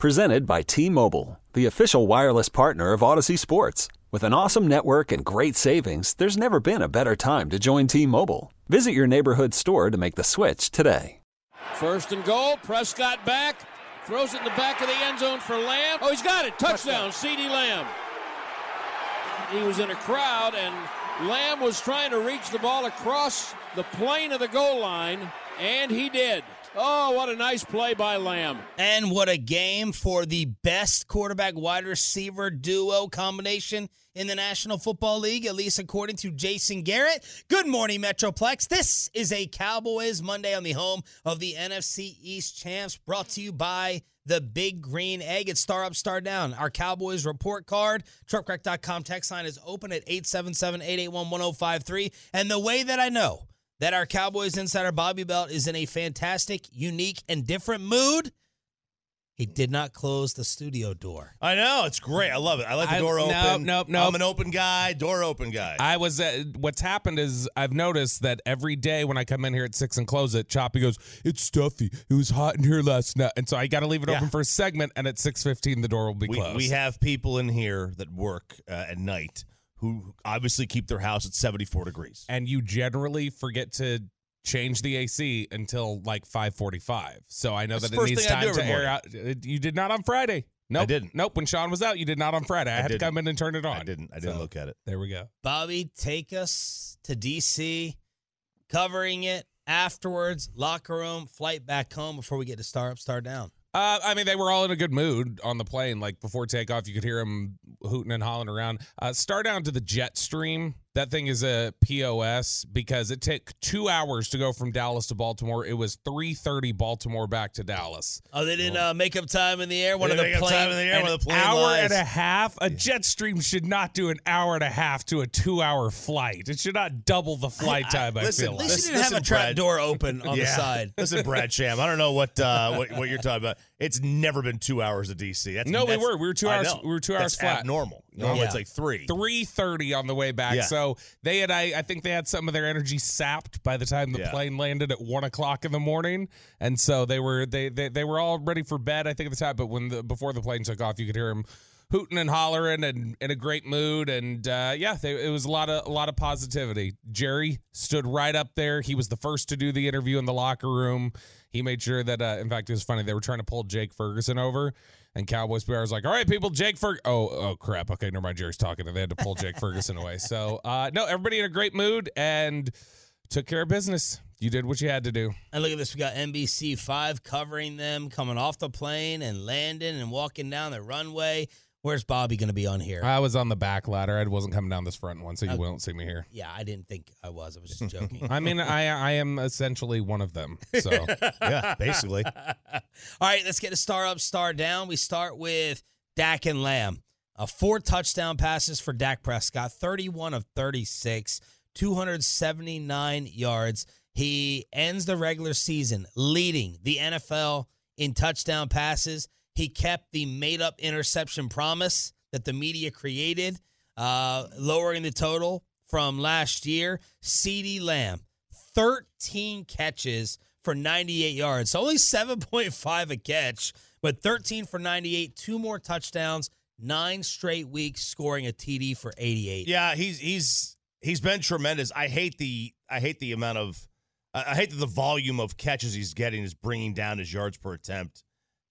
Presented by T Mobile, the official wireless partner of Audacy Sports. With an awesome network and great savings, there's never been a better time to join T Mobile. Visit your neighborhood store to make the switch today. First and goal, Prescott back, throws it in the back of the end zone for Lamb. Oh, he's got it. Touchdown, CeeDee Lamb. He was in a crowd, and Lamb was trying to reach the ball across the plane of the goal line, and he did. Oh, what a nice play by Lamb. And what a game for the best quarterback wide receiver duo combination in the National Football League, at least according to Jason Garrett. Good morning, Metroplex. This is a Cowboys Monday on the home of the NFC East champs, brought to you by the Big Green Egg. It's star up, star down. Our Cowboys report card, truckwreck.com text line is open at 877 881 1053. And the way that I know that our Cowboys insider Bobby Belt is in a fantastic, unique, and different mood. He did not close the studio door. I know it's great. I love it. I like the I- door nope, open. nope, nope. I'm an open guy, door open guy. I was. Uh, what's happened is I've noticed that every day when I come in here at six and close it, Choppy goes, "It's stuffy. It was hot in here last night," and so I got to leave it Yeah. open for a segment. And at six fifteen, the door will be we, closed. we have people in here that work uh, at night who obviously keep their house at 74 degrees. and you generally forget to change the AC until like five forty five. So I know That's that the it first needs thing I do time to air out. You did not on Friday. Nope, I didn't. Nope. When Shan was out, you did not on Friday. I, had to didn't. come in and turn it on. I didn't. I didn't So, look at it. There we go. Bobby, take us to DC, covering it afterwards, locker room, flight back home before we get to star up, star down. Uh, I mean, they were all in a good mood on the plane. Like before takeoff, you could hear them hooting and hollering around. Uh, star down to the jet stream. That thing is a POS because it took two hours to go from Dallas to Baltimore. It was three thirty Baltimore back to Dallas. Oh, they didn't uh, make up time in the air. One of the make up plane. time in the air An when the plane hour lies. and a half. A jet stream should not do an hour and a half to a two-hour flight. It should not double the flight time. I, listen, feel At least Listen- you didn't have a trap Brad. door open on the side. Listen, Brad Sham. I don't know what uh, what, what you're talking about. It's never been two hours of DC. That's No, we were. We were two hours- we were two hours That's flat. Normal. Normally Yeah. it's like three. Three thirty on the way back. Yeah. So they had, I, I think they had some of their energy sapped by the time the Yeah. plane landed at one o'clock in the morning, and so they were they, they they were all ready for bed. I think at the time, but when the before the plane took off, you could hear them hooting and hollering and in a great mood. And uh, yeah, they, it was a lot of a lot of positivity. Jerry stood right up there. He was the first to do the interview in the locker room. He made sure that, uh, in fact, it was funny. They were trying to pull Jake Ferguson over, and Cowboys PR was like, "All right, people, Jake Ferg." Oh, oh crap. Okay, never mind. Jerry's talking, and they had to pull Jake Ferguson away. So, uh, no, everybody in a great mood and took care of business. You did what you had to do. And look at this. We got NBC 5 covering them coming off the plane and landing and walking down the runway. Where's Bobby going to be on here? I was on the back ladder. I wasn't coming down this front one, so you Okay. won't see me here. yeah, I didn't think I was. I was just joking. I mean, I I am essentially one of them. So yeah, basically. All right, let's get a star up, star down. We start with Dak and Lamb. Uh, four touchdown passes for Dak Prescott, 31 of 36, 279 yards. He ends the regular season leading the NFL in touchdown passes. He kept the made up interception promise that the media created, uh, lowering the total from last year. CeeDee Lamb, 13 catches for 98 yards. So only 7.5 a catch, but 13 for 98, two more touchdowns, nine straight weeks scoring a TD for 88. Yeah, he's he's he's been tremendous. I hate the I hate the amount of I hate that the volume of catches he's getting is bringing down his yards per attempt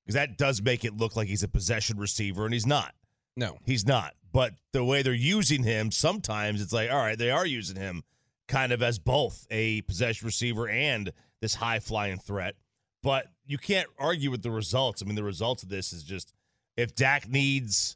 because that does make it look like he's a possession receiver and he's not. no, He's not. But the way they're using him, sometimes it's like, all right, they are using him kind of as both a possession receiver and this high flying threat. But you can't argue with the results. I mean, the results of this is just if Dak needs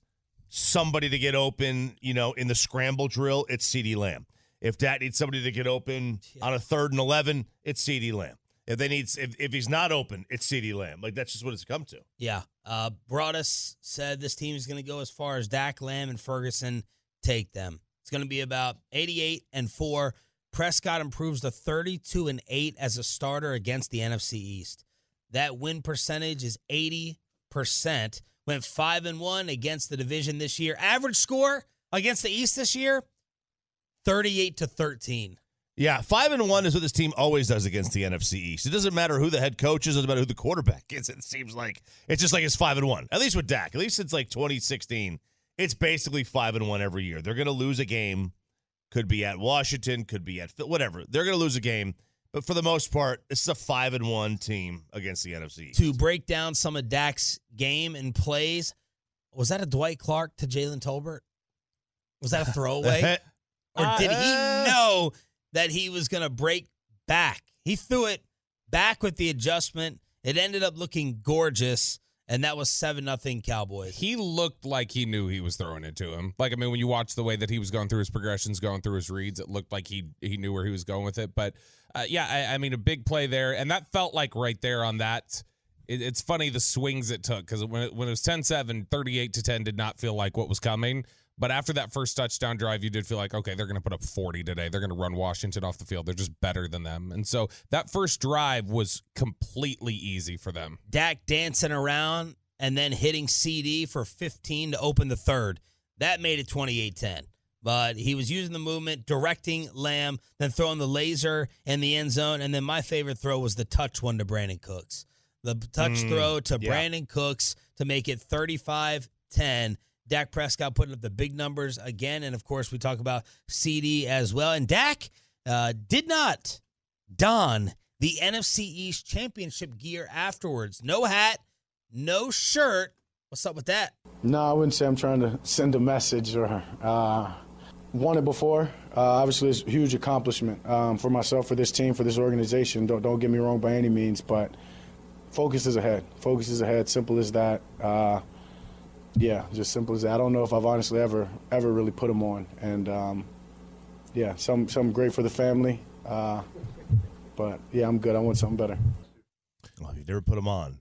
somebody to get open, you know, in the scramble drill, it's CeeDee Lamb. If Dak needs somebody to get open on a third and eleven, it's CeeDee Lamb. If they need if, if he's not open, it's CeeDee Lamb. Like that's just what it's come to. Yeah. Uh, Broadus said this team is going to go as far as Dak Lamb and Ferguson take them. It's going to be about 88 and 4. Prescott improves to 32 and 8 as a starter against the NFC East. That win percentage is 80%. Went 5 and 1 against the division this year. Average score against the East this year 38 to 13. Yeah, five and one is what this team always does against the NFC East. It doesn't matter who the head coach is, it doesn't matter who the quarterback is. It seems like it's just like it's five and one. At least with Dak. At least since like 2016, it's basically five and one every year. They're going to lose a game. Could be at Washington, could be at whatever. They're going to lose a game, but for the most part, this is a five and one team against the NFC. East. To break down some of Dak's game and plays, was that a Dwight Clark to Jalen Tolbert? Was that a throwaway? or did he Uh, know that he was going to break back? He threw it back with the adjustment. It ended up looking gorgeous, and that was seven nothing Cowboys. He looked like he knew he was throwing it to him. Like I mean, when you watch the way that he was going through his progressions, going through his reads, it looked like he he knew where he was going with it. But uh, yeah, I, I mean, a big play there, and that felt like right there on that. It, it's funny the swings it took because when it, when it was 10-7, 38 to ten did not feel like what was coming. But after that first touchdown drive, you did feel like, okay, they're going to put up 40 today. They're going to run Washington off the field. They're just better than them. And so that first drive was completely easy for them. Dak dancing around and then hitting CeeDee for 15 to open the third. That made it 28 10. But he was using the movement, directing Lamb, then throwing the laser in the end zone. And then my favorite throw was the touch one to Brandin Cooks. The touch Mm, throw to yeah. Brandin Cooks to make it 35 10. Dak Prescott putting up the big numbers again. And of course, we talk about CeeDee as well. And Dak uh, did not don the NFC East championship gear afterwards. No hat, no shirt. What's up with that? No, I wouldn't say I'm trying to send a message or uh, won it before. Uh, obviously, it's a huge accomplishment um, for myself, for this team, for this organization. Don't, don't get me wrong by any means, but focus is ahead. Focus is ahead. Simple as that. Uh, yeah, just simple as that. I don't know if I've honestly ever ever really put them on, and um, yeah, some some great for the family. Uh, but yeah, I'm good. I want something better. Well, if you never put them on,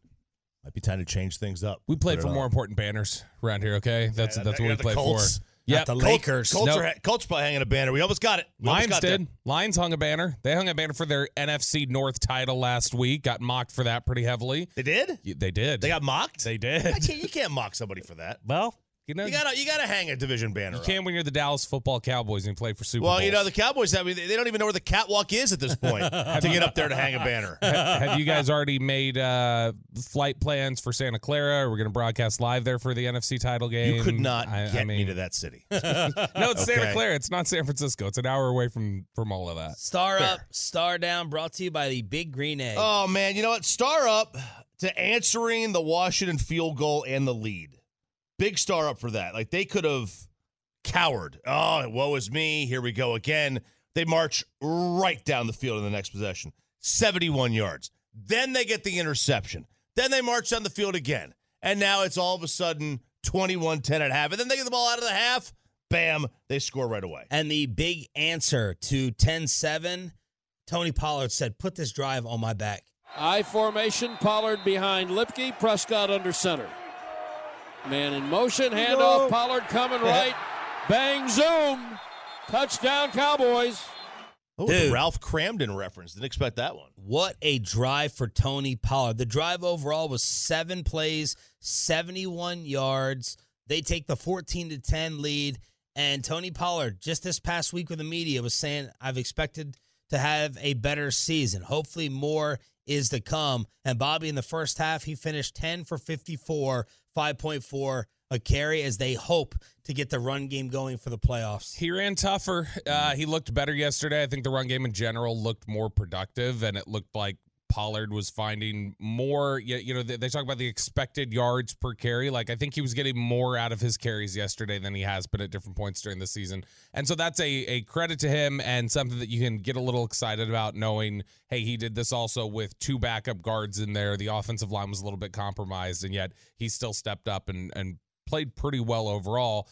might be time to change things up. We played Put for more on. important banners around here. Okay, that's Yeah, that's you what we play Colts. for. Yeah, the Lakers. Colts, Nope. are, Colts probably hanging a banner. We almost got it. We Lions got there. did. Lions hung a banner. They hung a banner for their NFC North title last week. Got mocked for that pretty heavily. They did. They did. They got mocked. They did. can't, you can't mock somebody for that. Well, you know, You gotta you gotta hang a division banner. you up. can when you're the Dallas Football Cowboys and you play for Super Bowl. Well, Bowls. you know the Cowboys. I mean, they they don't even know where the catwalk is at this point to get up there to hang a banner. Ha- Have you guys already made uh, flight plans for Santa Clara? We're going to broadcast live there for the NFC title game. You could not I- I get me mean- to that city. No, it's Santa Clara. It's not San Francisco. It's an hour away from from all of that. Star Fair. up, star down, brought to you by the Big Green Egg. Oh man, you know what? Star up to answering the Washington field goal and the lead. Big star up for that. Like they could have cowered. Oh, woe is me. Here we go again. They march right down the field in the next possession. 71 yards. Then they get the interception. Then they march down the field again. And now it's all of a sudden 21-10 at half. And then they get the ball out of the half. Bam, they score right away. And the big answer to 10 7, Tony Pollard said, Put this drive on my back. I formation, Pollard behind Luepke, Prescott under center. Man in motion, handoff, Pollard coming right. Bang, zoom. Touchdown, Cowboys. Oh, the Ralph Kramden reference. Didn't expect that one. What a drive for Tony Pollard. The drive overall was seven plays, 71 yards. They take the 14 to 10 lead. And Tony Pollard, just this past week with the media, was saying, I've expected to have a better season. Hopefully, more is to come. And Bobby, in the first half, he finished 10 for 54, 5.4 a carry as they hope to get the run game going for the playoffs. He ran tougher. Uh, he looked better yesterday. I think the run game in general looked more productive, and it looked like Pollard was finding more. You you know, they, they talk about the expected yards per carry. Like I think he was getting more out of his carries yesterday than he has been at different points during the season, and so that's a a credit to him and something that you can get a little excited about, knowing hey he did this also with two backup guards in there. The offensive line was a little bit compromised, and yet he still stepped up and and played pretty well overall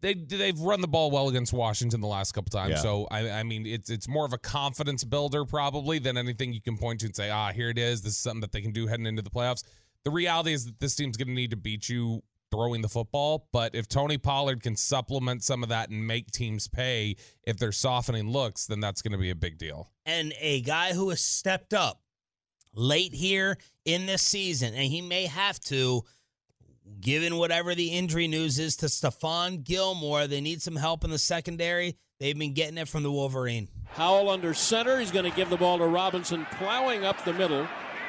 they they've run the ball well against Washington the last couple times. Yeah. So I, I mean, it's it's more of a confidence builder probably than anything you can point to and say, ah, here it is. This is something that they can do heading into the playoffs. the reality is that this team's going to need to beat you throwing the football. But if Tony Pollard can supplement some of that and make teams pay if they're softening looks, then that's going to be a big deal. and a guy who has stepped up late here in this season, and he may have to, given whatever the injury news is to Stephon Gilmore. They need some help in the secondary. They've been getting it from the Wolverine. Howell under center. He's going to give the ball to Robinson, plowing up the middle.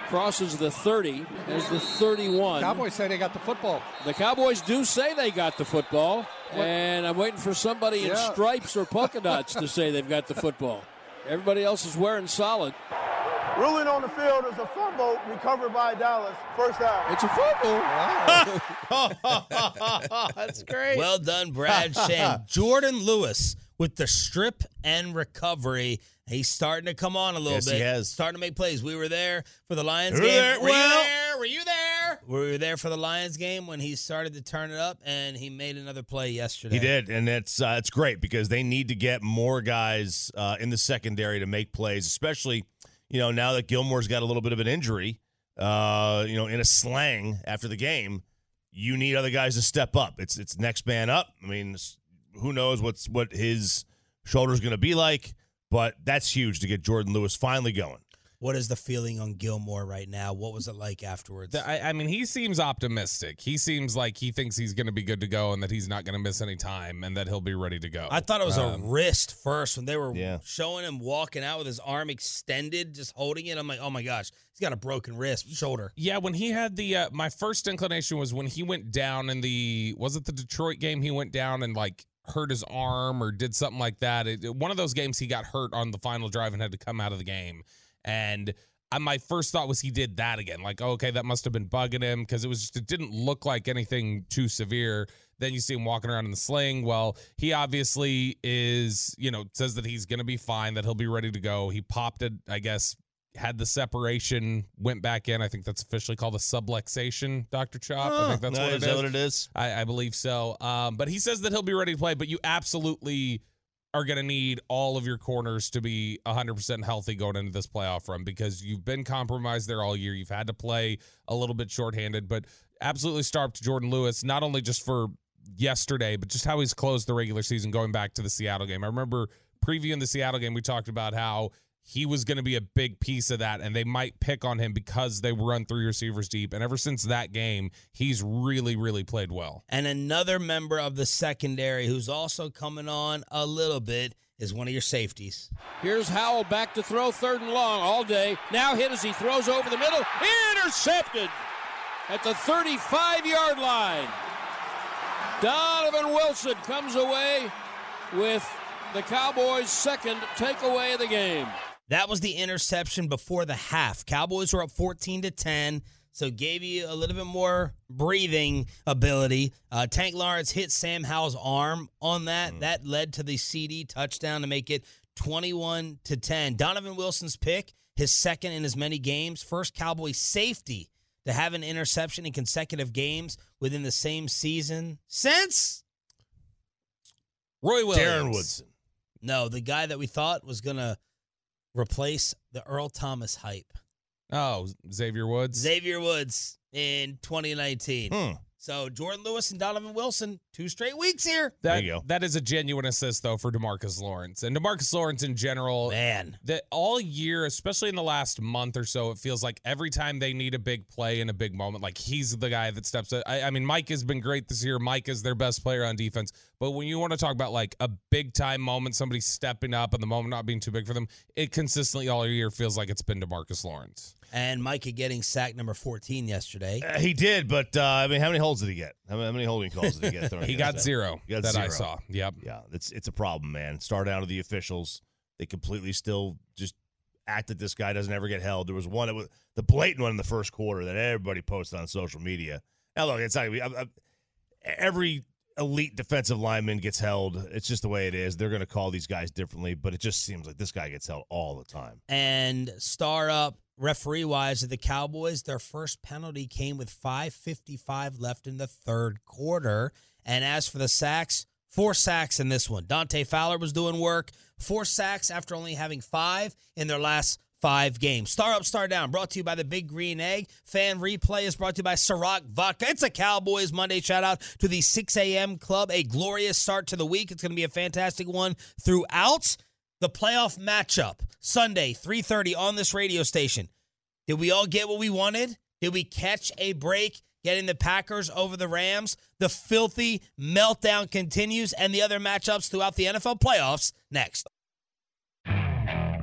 Crosses the 30 as the 31. Cowboys say they got the football. The Cowboys do say they got the football, and I'm waiting for somebody in stripes or polka dots to say they've got the football. Everybody else is wearing solid. Ruling on the field is a fumble recovered by Dallas. First down. It's a football. That's great. Well done, Brad Sham. Jourdan Lewis with the strip and recovery. He's starting to come on a little Yes, he bit. has. Starting to make plays. We were there for the Lions Were you game. there? Were you there? Were you there? We were there for the Lions game when he started to turn it up, and he made another play yesterday. He did, and it's uh, it's great because they need to get more guys uh, in the secondary to make plays, especially you know now that Gilmore's got a little bit of an injury. Uh, you know, in a slang after the game, you need other guys to step up. It's it's next man up. I mean, who knows what's what his shoulder's going to be like, but that's huge to get Jourdan Lewis finally going. What is the feeling on Gilmore right now? What was it like afterwards? I, I mean, he seems optimistic. He seems like he thinks he's going to be good to go and that he's not going to miss any time and that he'll be ready to go. I thought it was a Um, wrist first when they were Yeah. showing him walking out with his arm extended, just holding it. I'm like, oh my gosh, he's got a broken wrist, shoulder. Yeah, when he had the uh, my first inclination was when he went down in the was it the Detroit game? He went down and like hurt his arm or did something like that. It, it- one of those games he got hurt on the final drive and had to come out of the game. And my first thought was he did that again. Like, oh, okay, that must have been bugging him because it was just it didn't look like anything too severe. Then you see him walking around in the sling. Well, he obviously is, you know, says that he's going to be fine, that he'll be ready to go. He popped it, I guess, had the separation, went back in. I think that's officially called a subluxation, Dr. Chop. I think that's what it is is. that what it is? I, I believe so. Um, but he says that he'll be ready to play, but you absolutely are going to need all of your corners to be 100% healthy going into this playoff run because you've been compromised there all year. You've had to play a little bit shorthanded, but absolutely starved Jourdan Lewis, not only just for yesterday, but just how he's closed the regular season going back to the Seattle game. I remember previewing the Seattle game, we talked about how he was going to be a big piece of that, and they might pick on him because they run three receivers deep. And ever since that game, he's really, really played well. And another member of the secondary who's also coming on a little bit is one of your safeties. Here's Howell back to throw third and long all day. Now hit as he throws over the middle. Intercepted at the 35 yard line. Donovan Wilson comes away with the Cowboys' second takeaway of the game. That was the interception before the half. Cowboys were up 14 to 10, so gave you a little bit more breathing ability. Uh, Tank Lawrence hit Sam Howell's arm on that. That led to the CeeDee touchdown to make it 21 to 10. Donovan Wilson's pick, his second in as many games, first Cowboy safety to have an interception in consecutive games within the same season since Roy Williams. Darren Woodson. no, the guy that we thought was going to replace the Earl Thomas hype. Oh, Xavier Woods. Xavier Woods in 2019. Hmm. So Jourdan Lewis and Donovan Wilson, two straight weeks here. that, There you go. That is a genuine assist, though, for Demarcus Lawrence. And Demarcus Lawrence in general, Man, that all year, especially in the last month or so, it feels like every time they need a big play in a big moment, like he's the guy that steps up. I, I mean, Mike has been great this year. Mike is their best player on defense. But when you want to talk about like a big time moment, somebody stepping up and the moment not being too big for them, it consistently all year feels like it's been Demarcus Lawrence. and Micah getting sack number 14 yesterday. Uh, he did, but uh, I mean, how many holds did he get? How many, holding calls did he get? thrown He got him? zero He got that I saw. Yep. Yeah, it's it's a problem, man. Start out of the officials. They completely still just act that this guy doesn't ever get held. There was one that was the blatant one in the first quarter that everybody posted on social media. Now look, it's not I, I, every elite defensive lineman gets held. It's just the way it is. They're going to call these guys differently, but it just seems like this guy gets held all the time. And star up referee wise of the Cowboys, their first penalty came with 5.55 left in the third quarter. And as for the sacks, four sacks in this one. Dante Fowler was doing work, four sacks after only having five in their last five games. Star up, star down. Brought to you by the Big Green Egg. Fan replay is brought to you by Ciroc Vodka. It's a Cowboys Monday. Shout out to the 6 a.m. club. A glorious start to the week. It's going to be a fantastic one throughout the playoff matchup. Sunday, 3:30 on this radio station. Did we all get what we wanted? Did we catch a break getting the Packers over the Rams? The filthy meltdown continues and the other matchups throughout the NFL playoffs next.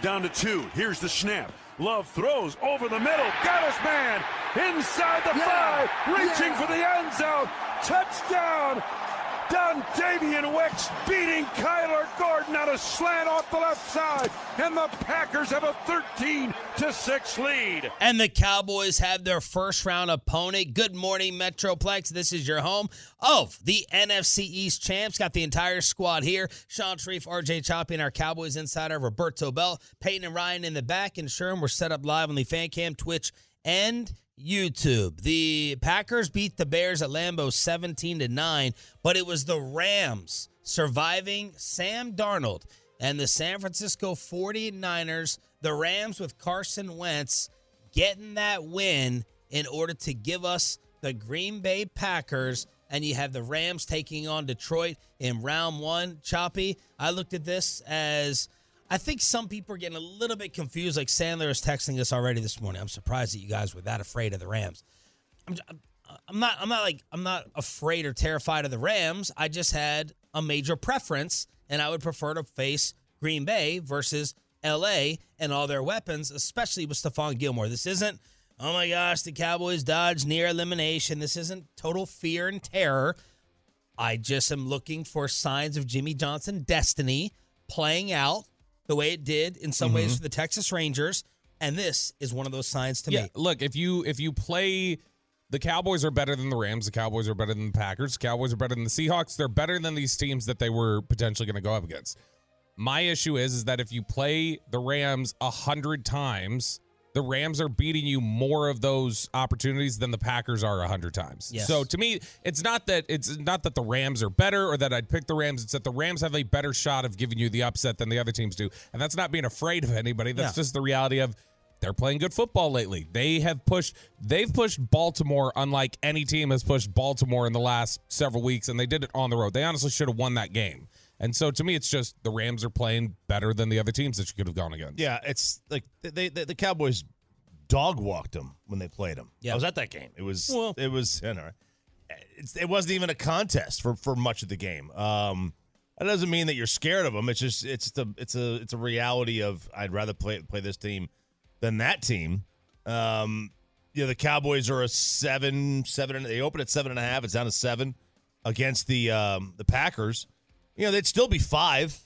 Down to two. Here's the snap. Love throws over the middle. Got his man inside the Yeah. five, reaching Yeah. for the end zone. Touchdown. Done Davian Wicks beating Kyler Gordon on a slant off the left side. And the Packers have a 13 to 6 lead. And the Cowboys have their first round opponent. Good morning, Metroplex. This is your home of the NFC East champs. Got the entire squad here. Shan Shariff, RJ Choppy, and our Cowboys insider, Roberto Bell, Peyton and Ryan in the back. And Sherm, we're set up live on the fan cam, Twitch, and YouTube. The Packers beat the Bears at Lambeau 17 to 9, but it was the Rams surviving Sam Darnold and the San Francisco 49ers, the Rams with Carson Wentz getting that win in order to give us the Green Bay Packers and you have the Rams taking on Detroit in round 1. Choppy, I looked at this as I think some people are getting a little bit confused. Like Sandler is texting us already this morning. I'm surprised that you guys were that afraid of the Rams. I'm, I'm not. I'm not like. I'm not afraid or terrified of the Rams. I just had a major preference, and I would prefer to face Green Bay versus L.A. and all their weapons, especially with Stephon Gilmore. This isn't. Oh my gosh, the Cowboys dodged near elimination. This isn't total fear and terror. I just am looking for signs of Jimmy Johnson destiny playing out the way it did in some ways mm-hmm. for the Texas Rangers. And this is one of those signs to yeah, me. look, if you if you play the Cowboys are better than the Rams, the Cowboys are better than the Packers, the Cowboys are better than the Seahawks, they're better than these teams that they were potentially going to go up against. My issue is is that if you play the Rams a hundred times, the Rams are beating you more of those opportunities than the Packers are a hundred times. Yes. So to me, it's not that it's not that the Rams are better or that I'd pick the Rams. It's that the Rams have a better shot of giving you the upset than the other teams do, and that's not being afraid of anybody. That's No. just the reality of they're playing good football lately. They have pushed they've pushed Baltimore unlike any team has pushed Baltimore in the last several weeks and they did it on the road. They honestly should have won that game. And so to me it's just the Rams are playing better than the other teams that you could have gone against. Yeah, it's like they, they the Cowboys dog walked them when they played them. Yeah. I was at that game. It was Well- it was you know, it's, it wasn't even a contest for for much of the game. Um, that doesn't mean that you're scared of them. It's just it's the it's a it's a reality of I'd rather play play this team than that team. Um, you know, the Cowboys are a seven seven. and- They open at seven and a half. It's down to seven against the um, the Packers. You know, they'd still be five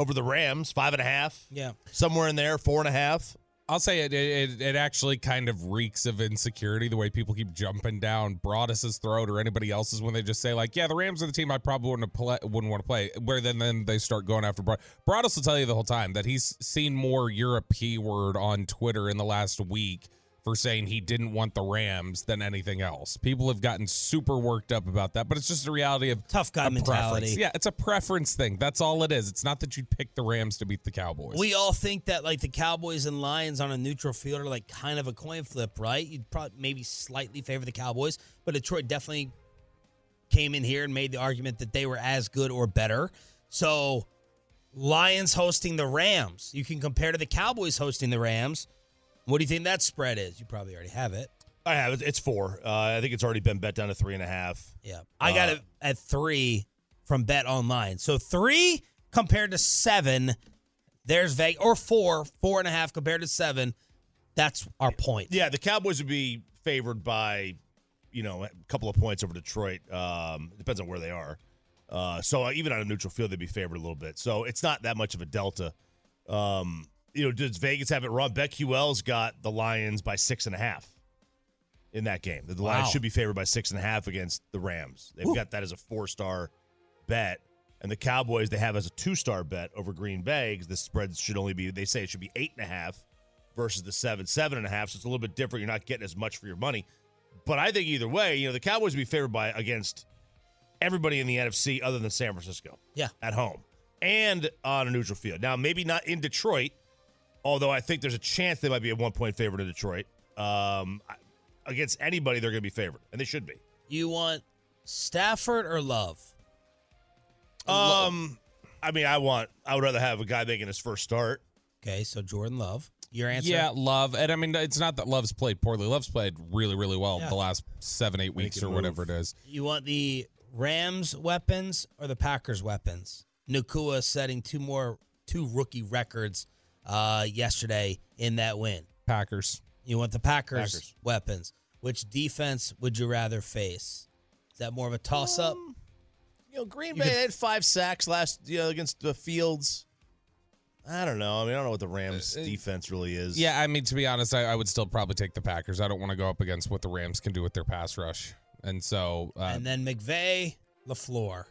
over the Rams, five and a half Yeah. somewhere in there, four and a half. I'll say it, it it actually kind of reeks of insecurity the way people keep jumping down Broadus's throat or anybody else's when they just say like, yeah, the Rams are the team I probably wouldn't play, wouldn't want to play. Where then then they start going after Broad. Broadus will tell you the whole time that he's seen more Europe word on Twitter in the last week for saying he didn't want the Rams than anything else. People have gotten super worked up about that, but it's just a reality of Tough guy mentality. preference. Yeah, it's a preference thing. That's all it is. It's not that you'd pick the Rams to beat the Cowboys. We all think that like the Cowboys and Lions on a neutral field are like kind of a coin flip, right? You'd probably maybe slightly favor the Cowboys, but Detroit definitely came in here and made the argument that they were as good or better. So Lions hosting the Rams. You can compare to the Cowboys hosting the Rams. What do you think that spread is? You probably already have it. I have it. It's four. Uh, I think it's already been bet down to three and a half. Yeah. I got Uh, it at three from Bet Online. So three compared to seven. There's Vegas or four, four and a half compared to seven. That's our point. Yeah, the Cowboys would be favored by, you know, a couple of points over Detroit. Um, depends on where they are. Uh, so even on a neutral field, they'd be favored a little bit. So it's not that much of a delta. Um, you know, does Vegas have it wrong? BetQL's got the Lions by six and a half in that game. The Lions Wow. should be favored by six and a half against the Rams. They've Ooh. got that as a four star bet. And the Cowboys, they have as a two star bet over Green Bay. 'cause The spread should only be, they say it should be eight and a half versus the seven, seven and a half. So it's a little bit different. You're not getting as much for your money. But I think either way, you know, the Cowboys would be favored by against everybody in the NFC other than San Francisco. Yeah. At home and on a neutral field. Now, maybe not in Detroit, although I think there's a chance they might be a one point favorite in Detroit. Um, against anybody, they're going to be favored, and they should be. You want Stafford or Love? Um, I mean, I want, I would rather have a guy making his first start. Okay, so Jordan Love. Your answer? Yeah, Love. And I mean, it's not that Love's played poorly. Love's played really, really well Yeah. the last seven, eight weeks can or whatever it is. You want the Rams weapons or the Packers weapons? Nacua setting two more two rookie records uh, yesterday in that win. Packers. You want the Packers, Packers. weapons. Which defense would you rather face? Is that more of a toss up? You know, Green You Bay could- had five sacks last, you know, against the Fields. I don't know. I mean, I don't know what the Rams' Uh, defense really is. Yeah, I mean, to be honest, I, I would still probably take the Packers. I don't want to go up against what the Rams can do with their pass rush. And so uh, and then McVay, LaFleur.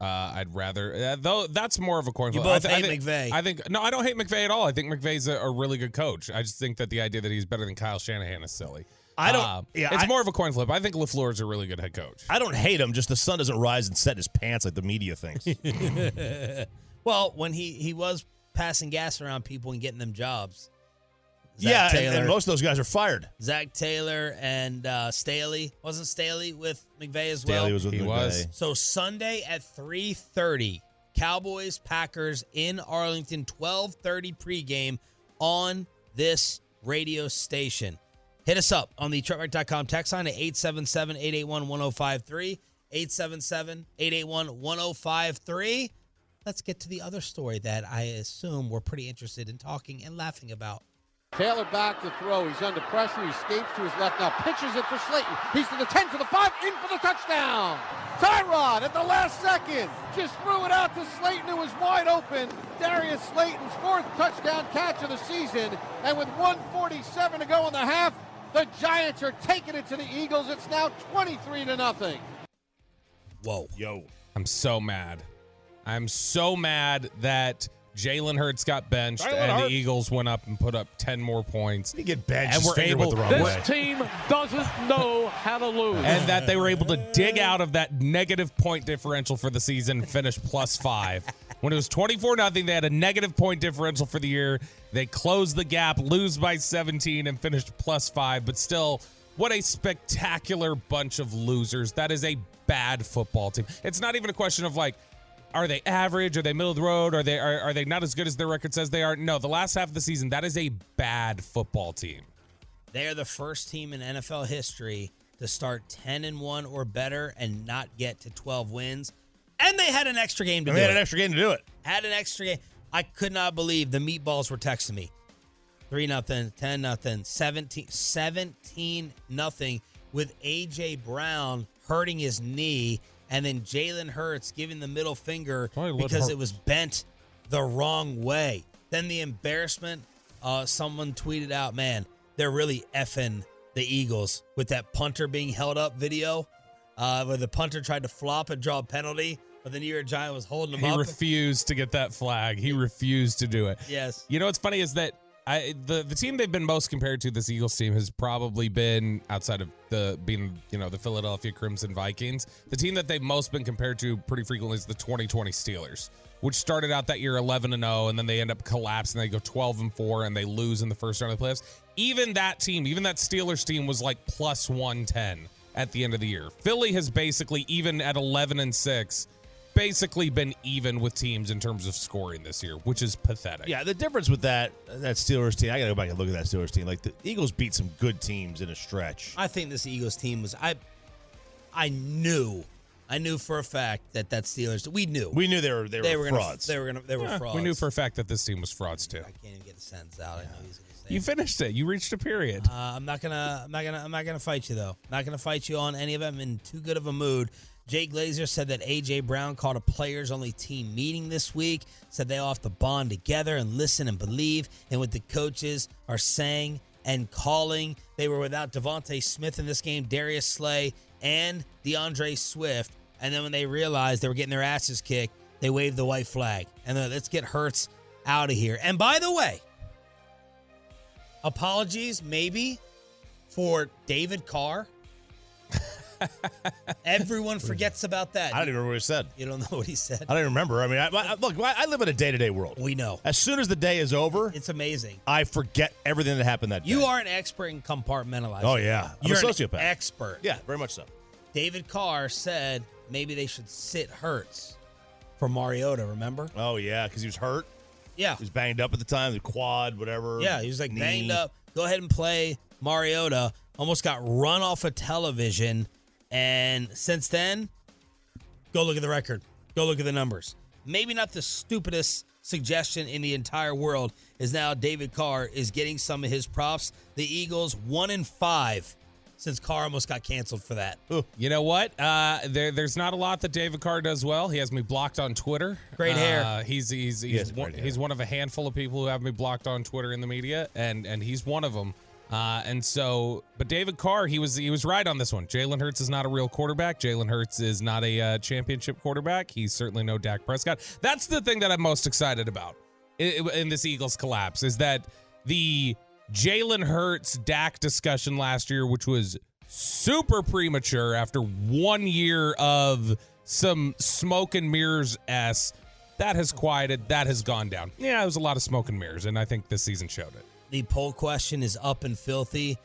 Uh, I'd rather, uh, though, that's more of a coin You flip. I both thi- I hate think, McVay. I think, no, I don't hate McVay at all. I think McVay's a, a really good coach. I just think that the idea that he's better than Kyle Shanahan is silly. I don't- Uh, yeah, it's I- more of a coin flip. I think LaFleur is a really good head coach. I don't hate him. Just the sun doesn't rise and set his pants like the media thinks. Well, when he he was passing gas around people and getting them jobs. Yeah, Zac and, Taylor, and most of those guys are fired. Zac Taylor and uh, Staley wasn't Staley with McVay as well. Staley was with He McVay. was. So Sunday at 3:30, Cowboys Packers in Arlington 12:30 pregame on this radio station. Hit us up on the truckwreck.com text line at 877-881-1053, 877-881-1053. Let's get to the other story that I assume we're pretty interested in talking and laughing about. Taylor back to throw. He's under pressure. He escapes to his left now. Pitches it for Slayton. He's to the 10, to the 5, in for the touchdown. Tyrod at the last second just threw it out to Slayton, who was wide open. Darius Slayton's fourth touchdown catch of the season. And with 147 to go in the half, the Giants are taking it to the Eagles. It's now 23 to nothing. Whoa. Yo. I'm so mad. I'm so mad that Jalen Hurts got benched Jalen and Hurts. the Eagles went up and put up 10 more points. He get benched. And we're able- went the wrong way. This team doesn't know how to lose. And that they were able to dig out of that negative point differential for the season and finish plus five. When it was 24 nothing, they had a negative point differential for the year. They closed the gap, lose by 17, and finished plus five. But still, what a spectacular bunch of losers. That is a bad football team. It's not even a question of like, are they average? Are they middle of the road? Are they are, are they not as good as their record says they are? No, the last half of the season, that is a bad football team. They are the first team in NFL history to start 10 and 1 or better and not get to 12 wins. And they had an extra game to And do they had it. an extra game to do it. had an extra game. I could not believe the meatballs were texting me. 3 nothing, 10 nothing, 17 17 nothing with AJ Brown hurting his knee and then Jalen Hurts giving the middle finger because it was bent the wrong way. Then the embarrassment, uh, someone tweeted out, man, they're really effing the Eagles with that punter being held up video uh, where the punter tried to flop and draw a penalty, but the New York Giant was holding him He up. refused to get that flag. He refused to do it. yes. You know what's funny is that I the the team they've been most compared to this Eagles team has probably been outside of the being you know the Philadelphia Crimson Vikings. The team that they've most been compared to pretty frequently is the 2020 Steelers, which started out that year 11 and 0, and then they end up collapsing. They go 12 and 4, and they lose in the first round of the playoffs. Even that team, even that Steelers team, was like plus 110 at the end of the year. Philly has basically even at 11 and 6 basically been even with teams in terms of scoring this year, which is pathetic. Yeah, the difference with that that Steelers team, I gotta go back and look at that Steelers team. Like the Eagles beat some good teams in a stretch. I think this Eagles team was I I knew I knew for a fact that that Steelers we knew We knew they were they, they were, were gonna frauds. they were gonna they were Yeah, frauds. we knew for a fact that this team was frauds too. I can't even get the sentence out. I know he's gonna say. You finished it. You reached a period. Uh, I'm not gonna. I'm not gonna. I'm not gonna fight you though. Not gonna fight you on any of them. I'm in too good of a mood. Jay Glazer said that AJ Brown called a players-only team meeting this week. Said they all have to bond together and listen and believe in what the coaches are saying and calling. They were without DeVonta Smith in this game, Darius Slay, and D'Andre Swift. And then when they realized they were getting their asses kicked, they waved the white flag. And then let's get Hurts out of here. And by the way, apologies maybe for David Carr. Everyone forgets about that. I don't even remember what he said. You don't know what he said. I don't even remember. I mean, I, I, look, I live in a day to day world. We know. As soon as the day is over, It's amazing. I forget everything that happened that day. You are an expert in compartmentalizing. Oh, yeah. I'm You're a sociopath. expert. Yeah, very much so. David Carr said maybe they should sit Hurts for Mariota. Remember? Oh yeah, because he was hurt. Yeah. He was banged up at the time, the quad, whatever. Yeah, he was like knee. banged up. Go ahead and play Mariota. Almost got run off of television. And since then, go look at the record. Go look at the numbers. Maybe not the stupidest suggestion in the entire world is now David Carr is getting some of his props. The Eagles one in five since Carr almost got canceled for that. You know what? Uh, there, there's not a lot that David Carr does well. He has me blocked on Twitter. Great hair. Uh, he's he's has he's great one, he's one of a handful of people who have me blocked on Twitter in the media, and and he's one of them. Uh, and so, but David Carr, he was he was right on this one. Jalen Hurts is not a real quarterback. Jalen Hurts is not a uh, championship quarterback. He's certainly no Dak Prescott. That's the thing that I'm most excited about in, in this Eagles collapse is that the Jalen Hurts Dak discussion last year, which was super premature after one year of some smoke and mirrors s that has quieted that has gone down yeah it was a lot of smoke and mirrors and i think this season showed it The poll question is up and filthy.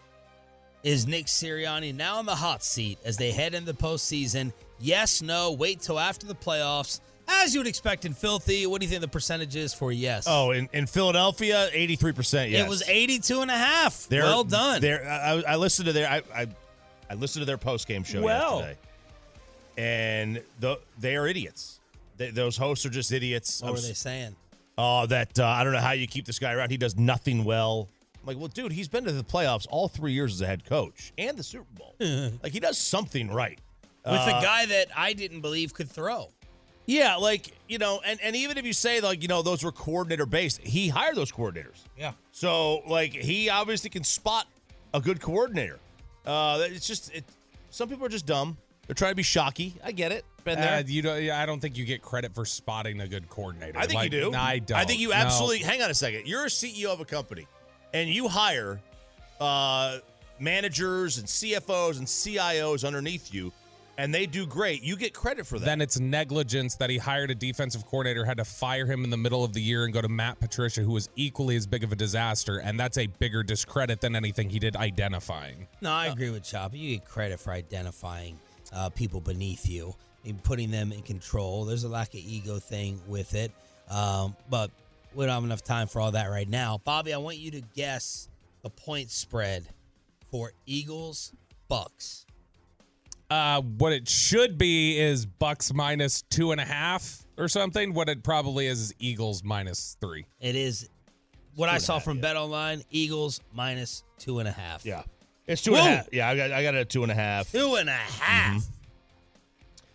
Is Nick Sirianni now in the hot seat as they head into the postseason? Yes, no, wait till after the playoffs. As you would expect in filthy, what do you think the percentage is for yes? Oh, in, in Philadelphia, eighty three percent. Yes, it was 82 and a half. They're- well done. they're- I, I listened to their I, I, I listened to their post game show Well. yesterday, and the, they are idiots. They, those hosts are just idiots. what I'm were they saying? Oh, that uh, I don't know how you keep this guy around. He does nothing well. I'm like, well, dude, he's been to the playoffs all three years as a head coach and the Super Bowl. like he does something right. With Uh, a guy that I didn't believe could throw. Yeah, like you know, and and even if you say like you know those were coordinator based, he hired those coordinators. Yeah. So like he obviously can spot a good coordinator. Uh, it's just it. Some people are just dumb. They're trying to be shocky. I get it. Been there. Uh, you don't i don't think you get credit for spotting a good coordinator I think Like, you do. i don't I think you No. absolutely. Hang on a second. You're a CEO of a company, and you hire uh, managers and CFOs and CIOs underneath you, and they do great. You get credit for that. then it's negligence that he hired a defensive coordinator, had to fire him in the middle of the year and go to Matt Patricia, who was equally as big of a disaster. And that's a bigger discredit than anything he did identifying. No, I agree with Chop. You get credit for identifying uh, people beneath you and putting them in control. There's a lack of ego thing with it, um, but we don't have enough time for all that right now. Bobby, I want you to guess the point spread for Eagles Bucks. Uh, what it should be is Bucks minus two and a half or something. What it probably is is Eagles minus three. It is what I saw from Bet Online. Eagles minus two and a half. yeah, it's two and a half. Yeah, I got I got it at two and a half. Two and a half.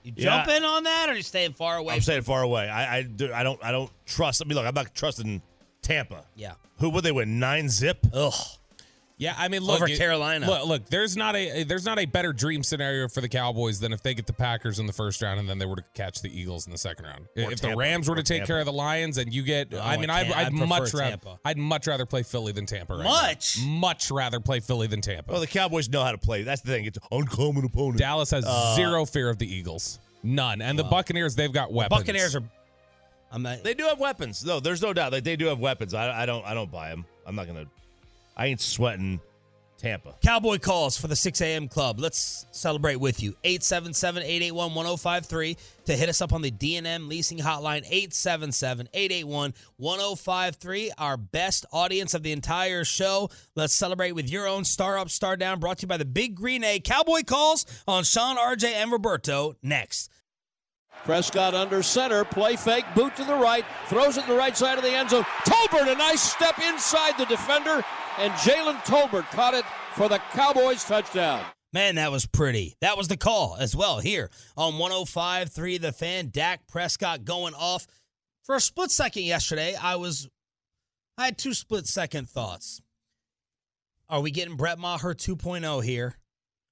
You Mm-hmm. Yeah. jump in on that, or you staying far away? I'm staying far away. I I, do, I don't I don't trust. I mean, look, I'm not trusting Tampa. yeah. Who would they win? Nine zip. Ugh. Yeah, I mean, look, Over it- Carolina. Look, look, there's not a there's not a better dream scenario for the Cowboys than if they get the Packers in the first round and then they were to catch the Eagles in the second round. Or if the Rams were to take Tampa. care of the Lions and you get, No, I I mean, I'd, I'd I'd much rather Tampa. I'd much rather play Philly than Tampa. Right now. Much? much rather play Philly than Tampa. Well, the Cowboys know how to play. That's the thing. It's uncommon opponent. Dallas has Uh, zero fear of the Eagles, none, and the Buccaneers they've got weapons. Buccaneers are. I'm not, They do have weapons. No, there's no doubt. Like they do have weapons. I, I don't. I don't buy them. I'm not gonna. I ain't sweating Tampa. Cowboy calls for the 6 a.m. club. Let's celebrate with you. 877 881 1053 to hit us up on the DNM leasing hotline. 877 881 1053. Our best audience of the entire show. Let's celebrate with your own Star Up, Star Down, brought to you by the Big Green Egg. Cowboy calls on Shan, RJ, and Roberto next. Prescott under center, play fake, boot to the right, throws it to the right side of the end zone. Tolbert, a nice step inside the defender, and Jalen Tolbert caught it for the Cowboys touchdown. Man, that was pretty. That was the call as well here on 105.3 The Fan. Dak Prescott going off. For a split second yesterday, I was I had two split second thoughts. Are we getting Brett Maher 2.0 here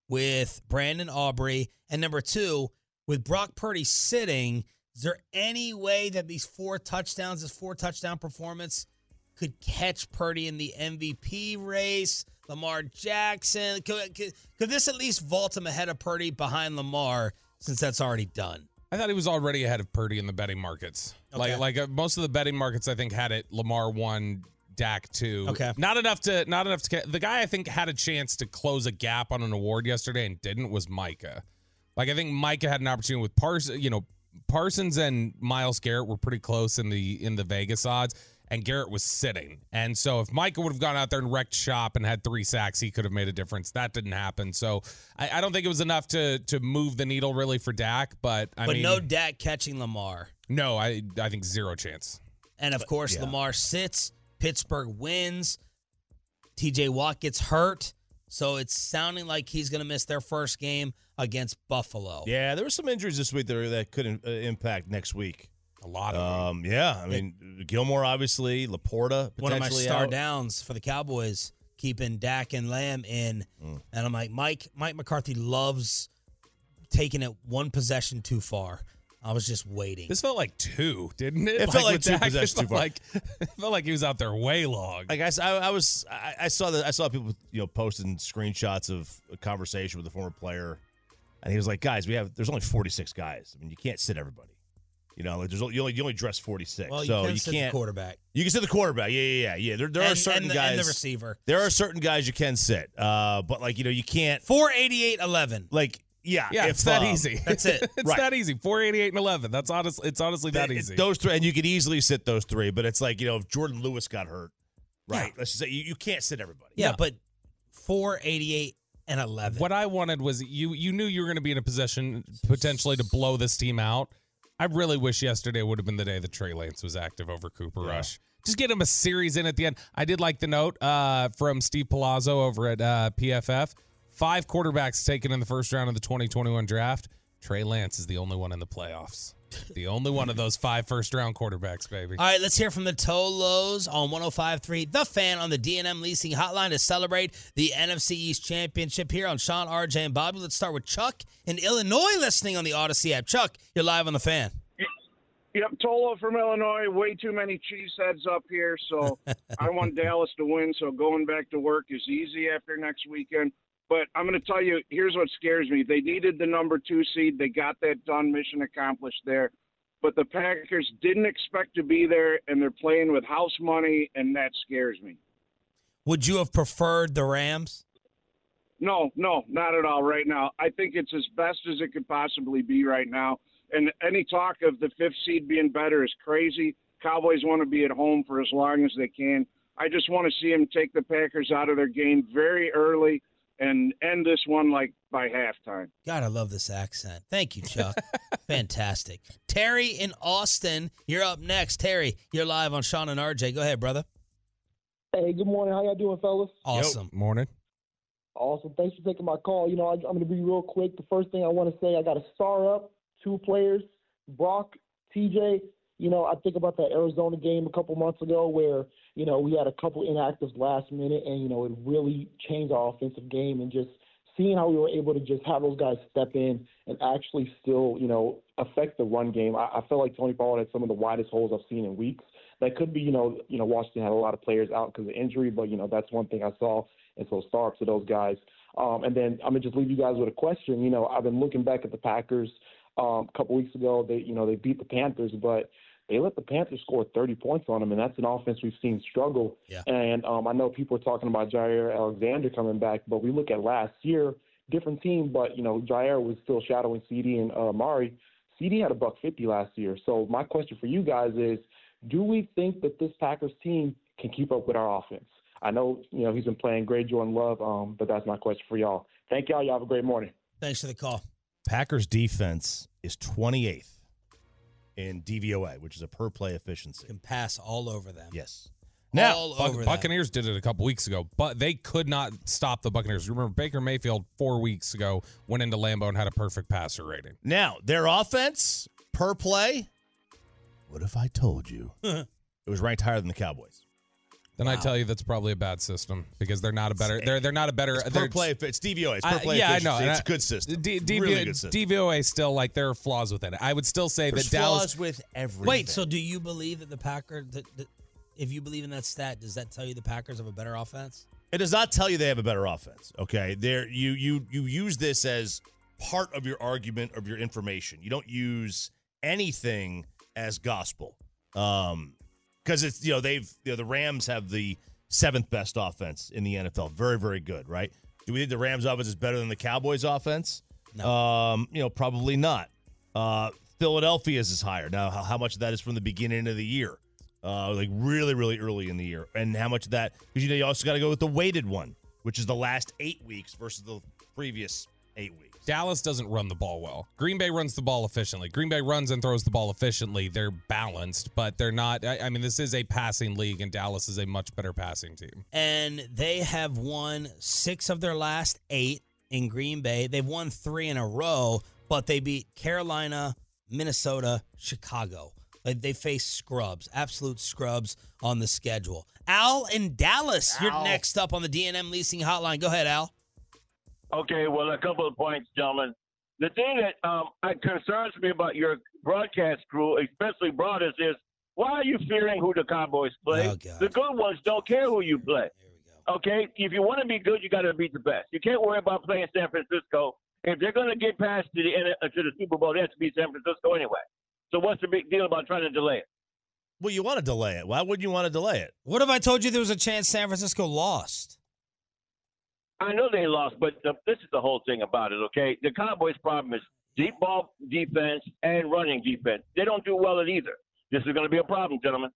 with Brandon Aubrey? And number two, with Brock Purdy sitting, is there any way that these four touchdowns, this four touchdown performance, could catch Purdy in the MVP race? Lamar Jackson, could, could, could this at least vault him ahead of Purdy behind Lamar since that's already done? I thought he was already ahead of Purdy in the betting markets. Okay. Like like uh, most of the betting markets, I think had it Lamar one, Dak two. Okay. not enough to not enough to. The guy I think had a chance to close a gap on an award yesterday and didn't was Micah. Like I think Micah had an opportunity with Parsons. You know, Parsons and Myles Garrett were pretty close in the in the Vegas odds. And Garrett was sitting. And so if Micah would have gone out there and wrecked shop and had three sacks, he could have made a difference. That didn't happen. So I, I don't think it was enough to to move the needle really for Dak. But I but mean, no Dak catching Lamar. no, I I think zero chance. And of course, Lamar sits, Pittsburgh wins, TJ Watt gets hurt. So it's sounding like he's going to miss their first game against Buffalo. Yeah, there were some injuries this week that, that could uh, impact next week. A lot of Um, yeah, I mean Gilmore obviously, Laporta One of my star out. downs for the Cowboys, keeping Dak and Lamb in. Mm. And I'm like, Mike, Mike McCarthy loves taking it one possession too far. I was just waiting. This felt like two, didn't it? It felt like with two Dak, it possessions felt too far. Like it felt like he was out there way long. Like I was, I, I saw that I saw people, you know, posting screenshots of a conversation with a former player, and he was like, "Guys, we have there's only 46 guys. I mean, you can't sit everybody. You know, like there's only- you only you only dress 46, well, you so can you sit can't. quarterback. You can sit the quarterback. Yeah, yeah, yeah, yeah. There, there are certain and the- guys. and the receiver. There are certain guys you can sit, uh, but like you know, you can't. 488 11. Like yeah, yeah, if, it's that um, easy. That's it. it's Right. that easy. Four eighty eight and eleven. That's honestly, It's honestly that Th- easy. Those three, and you could easily sit those three, but it's like you know, if Jourdan Lewis got hurt, right? Let's just say you, you can't sit everybody. Yeah, but 488 and 11. What I wanted was you you knew you were going to be in a position potentially to blow this team out. I really wish yesterday would have been the day that Trey Lance was active over Cooper Rush. Just get him a series in at the end. I did like the note uh, from Steve Palazzo over at uh, PFF. Five quarterbacks taken in the first round of the 2021 draft. Trey Lance is the only one in the playoffs. The only one of those five first round quarterbacks, baby. All right, let's hear from the Tolos on 105.3 The Fan on the D&M Leasing Hotline to celebrate the NFC East Championship here on Sean, RJ, and Bobby. Let's start with Chuck in Illinois listening on the Audacy app. Chuck, you're live on the fan. Yep, Tolo from Illinois. Way too many cheese heads up here, so I want Dallas to win. So going back to work is easy after next weekend. But I'm going to tell you, here's what scares me. They needed the number two seed. They got that done. Mission accomplished there. But the Packers didn't expect to be there, and they're playing with house money, and that scares me. Would you have preferred the Rams? No, no, not at all right now. I think it's as best as it could possibly be right now. And any talk of the fifth seed being better is crazy. Cowboys want to be at home for as long as they can. I just want to see them take the Packers out of their game very early and end this one like by halftime. God, I love this accent. Thank you, Chuck. Fantastic. Terry in Austin, you're up next. Terry, you're live on Sean and RJ. Go ahead, brother. Hey, good morning. How y'all doing, fellas? Awesome. Morning. Awesome. Thanks for taking my call. You know, I, I'm going to be real quick. The first thing I want to say, I got a star up, two players, Brock, TJ. You know, I think about that Arizona game a couple months ago where you know, we had a couple inactives last minute, and you know, it really changed our offensive game. And just seeing how we were able to just have those guys step in and actually still, you know, affect the run game. I, I felt like Tony Pollard had some of the widest holes I've seen in weeks. That could be, you know, you know, Washington had a lot of players out because of injury, but you know, that's one thing I saw. And so startups to those guys. Um, and then I'm gonna just leave you guys with a question. You know, I've been looking back at the Packers um, a couple weeks ago. They, you know, they beat the Panthers, but they let the Panthers score 30 points on them, and that's an offense we've seen struggle. Yeah. And um, I know people are talking about Jaire Alexander coming back, but we look at last year, different team, but you know Jaire was still shadowing CeeDee and uh, Mari. CeeDee had a buck 50 last year. So my question for you guys is, do we think that this Packers team can keep up with our offense? I know you know he's been playing great, Jordan Love, um, but that's my question for y'all. Thank y'all. Y'all have a great morning. Thanks for the call. Packers defense is 28th in DVOA, which is a per play efficiency. Can pass all over them. Yes. Now, all Buc- over them. Buccaneers did it a couple weeks ago, but they could not stop the Buccaneers. Remember, Baker Mayfield four weeks ago went into Lambeau and had a perfect passer rating. Now, their offense per play, what if I told you it was ranked higher than the Cowboys? Then I tell you that's probably a bad system because they're not a better. They're they're not a better. It's per they're- play. It's DVOA. It's per I- play yeah, I know. It's a good system. D- DV really good system. DVOA still like there are flaws within it. I would still say There's that Dallas. flaws with everything. Wait, so do you believe that the Packers, that, that, if you believe in that stat, does that tell you the Packers have a better offense? It does not tell you they have a better offense. Okay, there you you you use this as part of your argument of your information. You don't use anything as gospel, um, because it's you know they've you know the Rams have the seventh best offense in the NFL. Very very good, right? Do we think the Rams offense is better than the Cowboys offense? No. Um, you know, probably not. Uh, Philadelphia's is higher now. How, how much of that is from the beginning of the year? uh, like really, really early in the year, and how much of that? Because you know you also got to go with the weighted one, which is the last eight weeks versus the previous eight weeks. Dallas doesn't run the ball well. Green Bay runs the ball efficiently. Green Bay runs and throws the ball efficiently. They're balanced, but they're not. I, I mean, this is a passing league, and Dallas is a much better passing team. And they have won six of their last eight in Green Bay. They've won three in a row, but they beat Carolina, Minnesota, Chicago. Like they face scrubs, absolute scrubs on the schedule. Al in Dallas, you're next up on the D&M leasing hotline. Go ahead, Al. Okay, well, a couple of points, gentlemen. The thing that um, concerns me about your broadcast crew, especially Broadus, is why are you fearing who the Cowboys play? Oh, the good ones don't care who you play. Okay, if you want to be good, you got to beat the best. You can't worry about playing San Francisco. If they're going to get past to the uh, to the Super Bowl, they have to beat San Francisco anyway. So what's the big deal about trying to delay it? Well, you want to delay it. Why wouldn't you want to delay it? What if I told you there was a chance San Francisco lost? I know they lost, but the, this is the whole thing about it. Okay, the Cowboys' problem is deep ball defense and running defense. They don't do well at either. This is going to be a problem, gentlemen.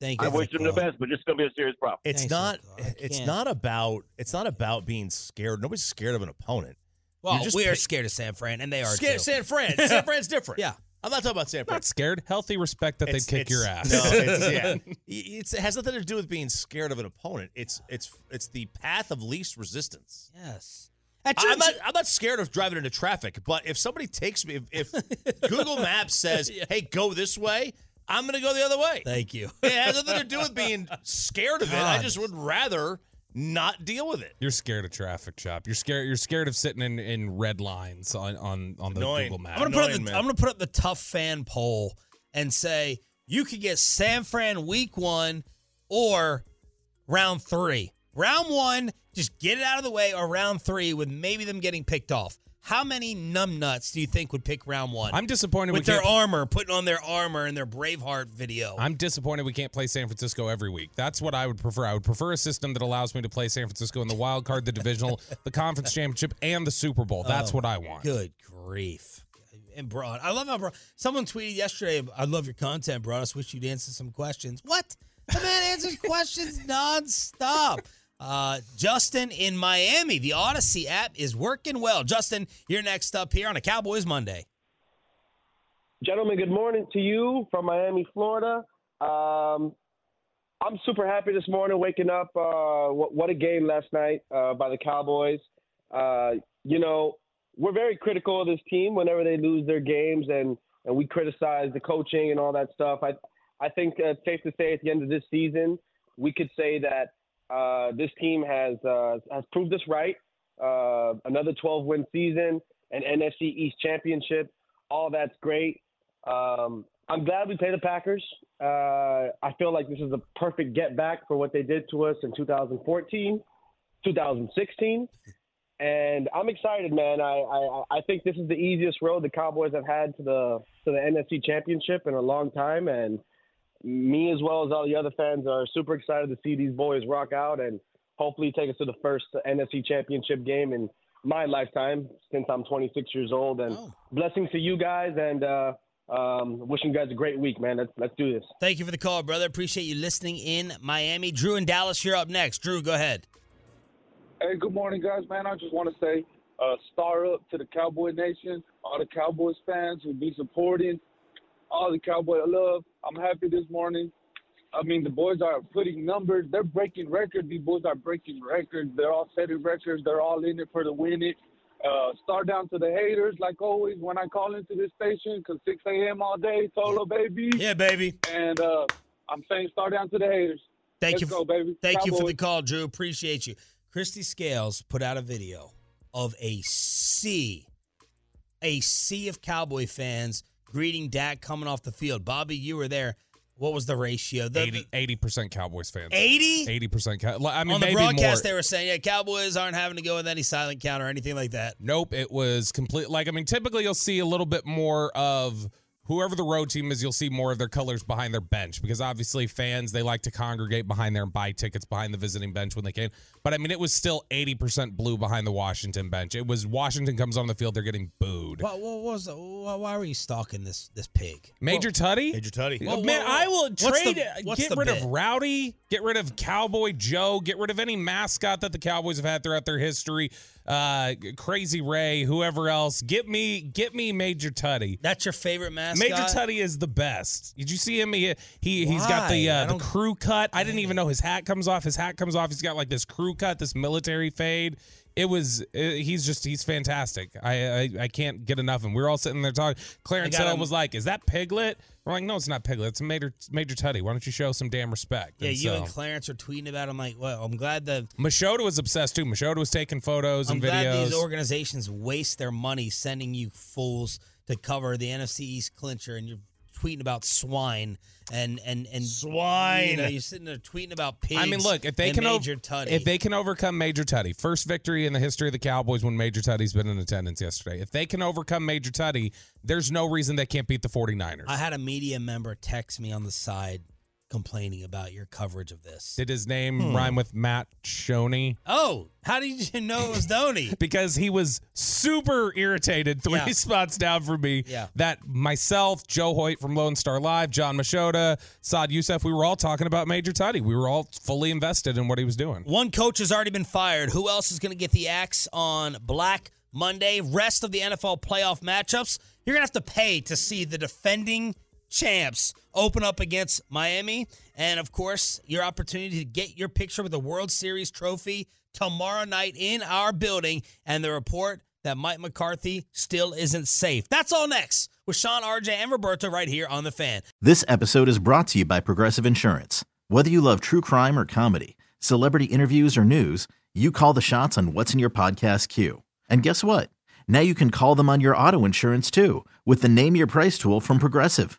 Thank you. I wish them the best, but this is going to be a serious problem. It's Thanks, not. It's can't. about. It's not about being scared. Nobody's scared of an opponent. Well, You're just we are pi- scared of San Fran, and they are Scared too. San Fran. San Fran's different. Yeah. I'm not talking about San Fran. Not scared. Healthy respect that they'd kick your ass. No, it's, yeah. It's, it has nothing to do with being scared of an opponent. It's it's it's the path of least resistance. Yes. I'm not. I'm not scared of driving into traffic, but if somebody takes me, if, if Google Maps says, "Hey, go this way," I'm going to go the other way. Thank you. It has nothing to do with being scared of it. I God. just would rather not deal with it. You're scared of traffic, chop. You're scared. You're scared of sitting in, in red lines on on on the Annoying. Google Maps. I'm gonna put up the, man. I'm gonna put up the tough fan poll and say you could get San Fran week one or round three. Round one, just get it out of the way, or round three with maybe them getting picked off. How many numbnuts do you think would pick round one? I'm disappointed with we their can't- armor, putting on their armor in their Braveheart video. I'm disappointed we can't play San Francisco every week. That's what I would prefer. I would prefer a system that allows me to play San Francisco in the wild card, the divisional, the conference championship, and the Super Bowl. That's Oh, what I want. Good grief. And Broad, I love how Broad. Someone tweeted yesterday, "I love your content, Broad. I wish you'd answer some questions." What? The man answers questions nonstop. Uh, Justin in Miami, the Audacy app is working well. Justin, you're next up here on a Cowboys Monday. Gentlemen, good morning to you from Miami, Florida. Um, I'm super happy this morning waking up. Uh, what, what a game last night uh, by the Cowboys. Uh, you know, we're very critical of this team whenever they lose their games, and, and we criticize the coaching and all that stuff. I, I think uh, it's safe to say at the end of this season, we could say that uh, this team has uh, has proved us right. Uh, another 12 win season, an NFC East championship, all that's great. Um, I'm glad we play the Packers. Uh, I feel like this is a perfect get back for what they did to us in 2014, 2016. And I'm excited, man. I, I, I think this is the easiest road the Cowboys have had to the to the NFC Championship in a long time, and me as well as all the other fans are super excited to see these boys rock out and hopefully take us to the first NFC Championship game in my lifetime since I'm 26 years old. And Oh. blessings to you guys, and uh, um, wishing you guys a great week, man. Let's let's do this. Thank you for the call, brother. Appreciate you listening in Miami. Drew in Dallas, you're up next. Drew, go ahead. Hey, good morning, guys. Man, I just want to say, uh, star up to the Cowboy Nation, all the Cowboys fans who be supporting, all the Cowboy love. I'm happy this morning. I mean, the boys are putting numbers. They're breaking records. These boys are breaking records. They're all setting records. They're all in it for the win it. Uh, star down to the haters, like always, when I call into this station, because 6 a.m. all day, solo, baby. Yeah, baby. And uh, I'm saying star down to the haters. Thank Let's you. go, baby. Thank you for the call, Drew. Appreciate you. Kristi Scales put out a video of a sea, a sea of Cowboy fans greeting Dak coming off the field. Bobby, you were there. What was the ratio? The, 80 percent Cowboys fans. 80? Eighty percent. Cow- I mean, on the maybe broadcast, more. they were saying, yeah, Cowboys aren't having to go with any silent count or anything like that. Nope, it was complete. Like, I mean, typically you'll see a little bit more of whoever the road team is. You'll see more of their colors behind their bench because obviously fans they like to congregate behind there and buy tickets behind the visiting bench when they can. But I mean, it was still eighty percent blue behind the Washington bench. It was Washington comes on the field, they're getting booed. What, what was the, why why were you stalking this this pig? Major Tuddy? Major Tuddy. Oh, man, I will trade. Uh, the- get rid bit? of Rowdy. Get rid of Cowboy Joe. Get rid of any mascot that the Cowboys have had throughout their history. Uh, Crazy Ray, whoever else. Get me, get me Major Tuddy. That's your favorite mascot. Major Tuddy is the best. Did you see him? He, he he's got the uh, the crew cut. I didn't even know his hat comes off. His hat comes off. He's got like this crew cut, this military fade. It was. uh he's just. He's fantastic. I, I I can't get enough of him. We were all sitting there talking. Clarence Hill was like, "Is that Piglet?" We're like, "No, it's not Piglet. It's Major Major Tuddy. Why don't you show some damn respect?" Yeah, And you so- and Clarence are tweeting about. it. I'm like, well, I'm glad the Machota was obsessed too. Machota was taking photos I'm and glad videos. these organizations waste their money sending you fools to cover the NFC East clincher, and you're tweeting about swine and and and Swine. You know, you're sitting there tweeting about pigs. I mean, look if they can Major Tuddy. if they can overcome Major Tuddy, first victory in the history of the Cowboys when Major Tuddy's been in attendance yesterday. If they can overcome Major Tuddy, there's no reason they can't beat the 49ers. I had a media member text me on the side complaining about your coverage of this. Did his name Hmm. rhyme with Matt Shoney? Oh, how did you know it was Doney? because he was super irritated three Yeah. spots down from me. Yeah. That myself, Joe Hoyt from Lone Star Live, John Machota, Saad Yousuf, we were all talking about Major Tuddy. We were all fully invested in what he was doing. One coach has already been fired. Who else is going to get the axe on Black Monday? Rest of the NFL playoff matchups, you're going to have to pay to see the defending champs open up against Miami. And of course, your opportunity to get your picture with the World Series trophy tomorrow night in our building. And the report that Mike McCarthy still isn't safe. That's all next with Sean, RJ, and Roberto right here on The Fan. This episode is brought to you by Progressive Insurance. Whether you love true crime or comedy, celebrity interviews or news, you call the shots on what's in your podcast queue. And guess what? Now you can call them on your auto insurance too with the Name Your Price tool from Progressive.